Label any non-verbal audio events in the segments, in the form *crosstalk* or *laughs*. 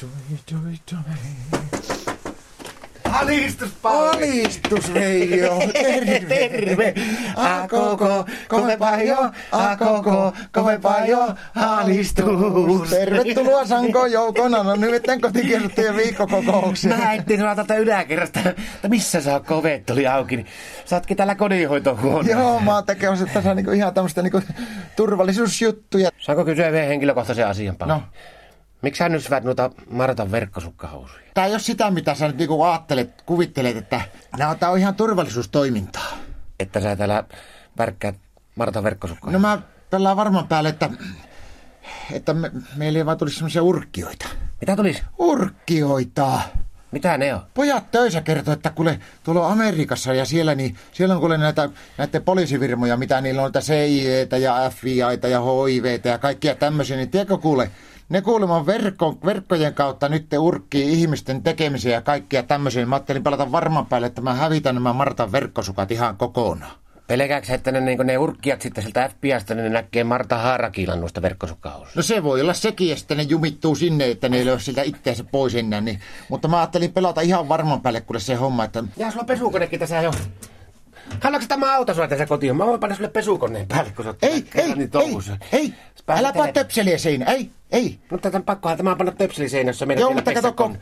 Toi, toi, toi. Alistus, Pauli! Alistus, Veijo. *laughs* Terve. Terve! A koko, kovempaa jo, a koko, kovempaa jo, alistus! Tervetuloa Sanko joukona. No nimittäin kotikirjoittajien viikkokokouksia. Mä etsin sua tätä yläkerrasta, että missä saa kovet oli auki, niin saatkin täällä kodinhoitohuoneessa. Joo, mä oon tekemässä tässä niinku ihan tämmöistä niinku turvallisuusjuttuja. Saanko kysyä vielä henkilökohtaisen asian, Pauli? No. Miksi sä nyt syvät noita Martan verkkosukkahousuja? Tää ei ole sitä, mitä sä nyt niinku ajattelet, kuvittelet, että nää on ihan turvallisuustoimintaa. Että sä täällä värkkäät Martan verkkosukkaa. No mä pellaan varmaan päälle, että, että me, meille ei vaan tulisi semmoisia urkkioita. Mitä tulisi? Urkkioita! Mitä ne on? Pojat töissä kertoo, että kuule tuolla Amerikassa ja siellä, niin siellä on kuule näitä, näitä poliisivirmoja, mitä niillä on, näitä CIEtä ja FBItä ja HIVtä ja kaikkia tämmöisiä, niin tiedätkö kuule, ne kuulemma verkko, verkkojen kautta nyt te urkkii ihmisten tekemisiä ja kaikkia tämmöisiä. Mä ajattelin pelata varmaan päälle, että mä hävitän nämä Martan verkkosukat ihan kokonaan. Pelkääksä, että ne, niin ne urkkijat sitten sieltä FBIstä, niin ne näkee Marta Haarakiilan noista verkkosukkahousuista? No se voi olla sekin, että ne jumittuu sinne, että ne ei löy siltä itteensä pois enää. Niin. Mutta mä ajattelin pelata ihan varman päälle, kuule se homma, että Ja sulla on pesukonekin tässä jo. Haluatko tämä auto sulla tässä kotiin? Mä voin panna sulle pesukoneen päälle, kun sä oot ei, ei, niin ei, ei, älä pane töpseliä siinä, ei, ei. Mutta tämän pakkohan tämä panna töpseli seinässä Joo, mutta kato, kun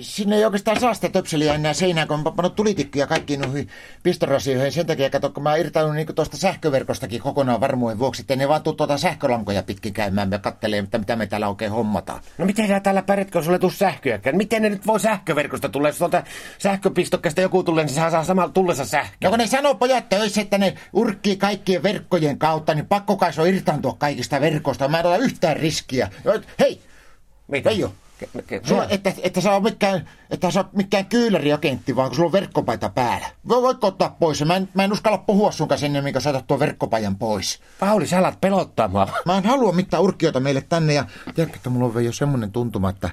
sinne ei oikeastaan saa sitä töpseliä enää seinään, kun mä pannut tulitikkuja kaikkiin noihin pistorasioihin. Sen takia, kato, kun mä oon irtaudun niin tuosta sähköverkostakin kokonaan varmuuden vuoksi, että ne vaan tuu tuota sähkölankoja pitkin käymään ja kattelee, että mitä me täällä oikein hommataan. No miten sä täällä pärjät, kun sulle tuu sähköäkään? Miten ne nyt voi sähköverkosta tulla? Jos tuolta sähköpistokkeesta joku tulee, niin se saa samalla tullessa sähköä. No kun ne sanoo pojat töissä, että ne urkkii kaikkien verkkojen kautta, niin pakko kai se on irtaantua kaikista verkosta. Mä en ota yhtään riskiä. Hei, Mitä? Veijo, Sulla, että, että sä oot mikään, että sä mikään kyyleriagentti, vaan kun sulla on verkkopaita päällä. Voi, voitko ottaa pois? Mä en, mä en uskalla puhua sun kanssa ennen kuin sä otat tuon verkkopajan pois. Pauli, sä alat pelottaa mua. Mä en halua mitään urkkiota meille tänne ja tiedätkö, että mulla on jo semmoinen tuntuma, että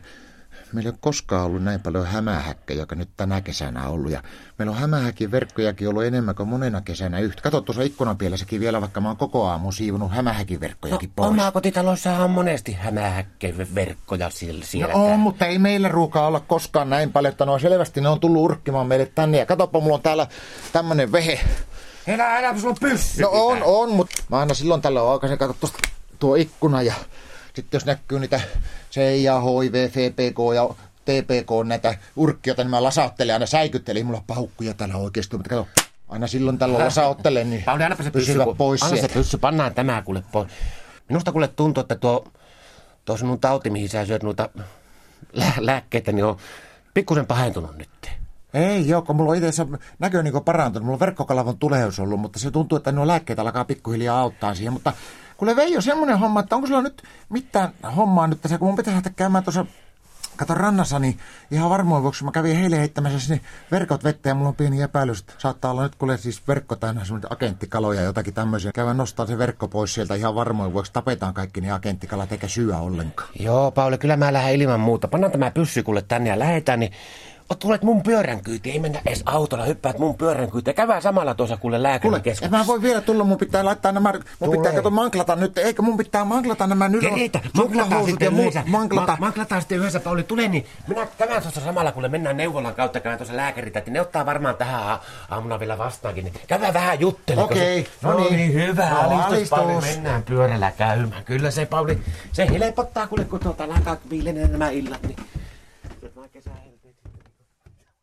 meillä ei ole koskaan ollut näin paljon hämähäkkejä, joka nyt tänä kesänä on ollut. Ja meillä on hämähäkin verkkojakin ollut enemmän kuin monena kesänä yhtä. Kato tuossa ikkunan pielessäkin vielä, vaikka mä oon koko aamu siivunut hämähäkin verkkojakin No, pois. omakotitaloissa on monesti hämähäkkeverkkoja siellä. siellä No on, mutta ei meillä ruukaa olla koskaan näin paljon, että no selvästi ne on tullut urkkimaan meille tänne. Ja katoppa, mulla on täällä tämmönen vehe. Elä, elä, sulla on pyssy. No on, on, mutta mä aina silloin tällä aikaisen katso tuosta tuo ikkuna ja sitten jos näkyy niitä CIA, HIV, FPK ja TPK näitä urkkioita, niin mä lasauttelen aina säikyttelen. Mulla on paukkuja täällä oikeasti, mutta kato, aina silloin tällä lasauttelen, niin Pauli, annapa se pyssy. pysyvät kun- pois Anna se pyssy, pannaan tämä kuule pois. Minusta kuule tuntuu, että tuo, tuo sinun tauti, mihin sä syöt noita lä- lääkkeitä, niin on pikkusen pahentunut nyt. Ei joo, kun mulla on itse näkö niin parantunut. Mulla on verkkokalavon tulehdus ollut, mutta se tuntuu, että nuo lääkkeet alkaa pikkuhiljaa auttaa siihen. Mutta kuule Veijo, semmoinen homma, että onko sulla nyt mitään hommaa nyt tässä, kun mun pitäisi lähteä käymään tuossa Kato rannassa, niin ihan varmoin vuoksi mä kävin heille heittämässä sinne verkot vettä ja mulla on pieni epäilys, että saattaa olla nyt kuule siis verkko täynnä semmoinen agenttikaloja ja jotakin tämmöisiä. Käydään nostaa se verkko pois sieltä ihan varmoin vuoksi. Tapetaan kaikki niin agenttikalat eikä syö ollenkaan. Joo, Pauli, kyllä mä lähden ilman muuta. Pannaan tämä pyssy kuule tänne ja lähetään, niin tulet mun pyörän kyytiin, ei mennä edes autolla, hyppäät mun pyörän kyytiin. Käydään samalla tuossa kuule Kuule, lääkärikeskuksessa. en mä voi vielä tulla, mun pitää laittaa nämä, mun Tule. pitää kato manklata nyt, eikö mun pitää manklata nämä nyt Keitä? Manklataan sitten muut yhdessä. manklata. Ma- manklataan sitten yhdessä, Pauli. Tule niin. Minä käyn tuossa samalla, kun mennään neuvolan kautta, käyn tuossa lääkärit, että ne ottaa varmaan tähän a- aamuna vielä vastaankin. Niin käydään vähän juttelemaan. Okei, no niin. hyvä. No, alistus, alistus. Pauli. Mennään pyörällä käymään. Kyllä se, Pauli, se helpottaa, kuule, kun tuota nämä illat. Niin... Kesä.